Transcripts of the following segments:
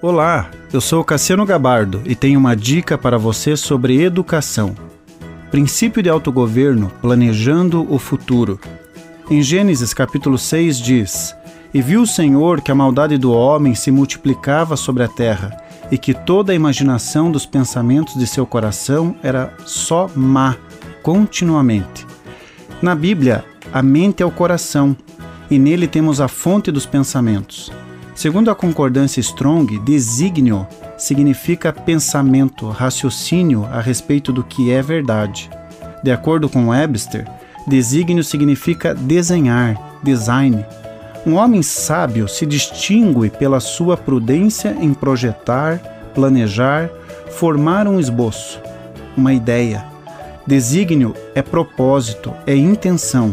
Olá, eu sou Cassiano Gabardo e tenho uma dica para você sobre educação. Princípio de autogoverno planejando o futuro. Em Gênesis capítulo 6 diz: E viu o Senhor que a maldade do homem se multiplicava sobre a terra, e que toda a imaginação dos pensamentos de seu coração era só má, continuamente. Na Bíblia, a mente é o coração, e nele temos a fonte dos pensamentos. Segundo a concordância Strong, desígnio significa pensamento, raciocínio a respeito do que é verdade. De acordo com Webster, desígnio significa desenhar, design. Um homem sábio se distingue pela sua prudência em projetar, planejar, formar um esboço, uma ideia. Desígnio é propósito, é intenção.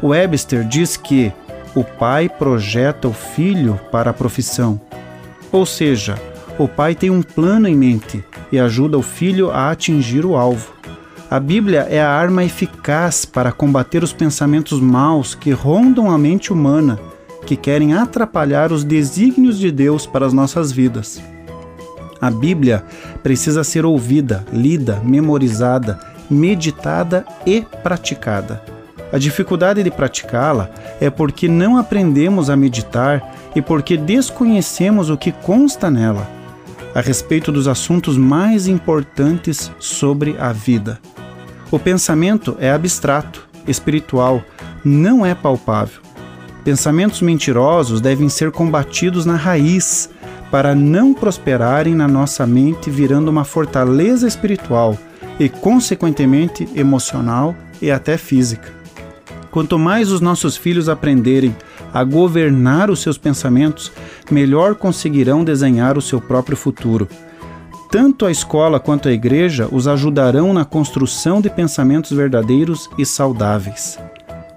Webster diz que o pai projeta o filho para a profissão. Ou seja, o pai tem um plano em mente e ajuda o filho a atingir o alvo. A Bíblia é a arma eficaz para combater os pensamentos maus que rondam a mente humana, que querem atrapalhar os desígnios de Deus para as nossas vidas. A Bíblia precisa ser ouvida, lida, memorizada, meditada e praticada. A dificuldade de praticá-la é porque não aprendemos a meditar e porque desconhecemos o que consta nela, a respeito dos assuntos mais importantes sobre a vida. O pensamento é abstrato, espiritual, não é palpável. Pensamentos mentirosos devem ser combatidos na raiz para não prosperarem na nossa mente, virando uma fortaleza espiritual e, consequentemente, emocional e até física. Quanto mais os nossos filhos aprenderem a governar os seus pensamentos, melhor conseguirão desenhar o seu próprio futuro. Tanto a escola quanto a igreja os ajudarão na construção de pensamentos verdadeiros e saudáveis.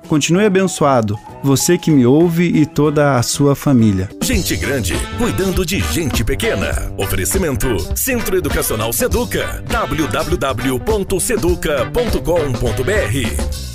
Continue abençoado, você que me ouve e toda a sua família. Gente grande cuidando de gente pequena. Oferecimento Centro Educacional Seduca. www.seduca.com.br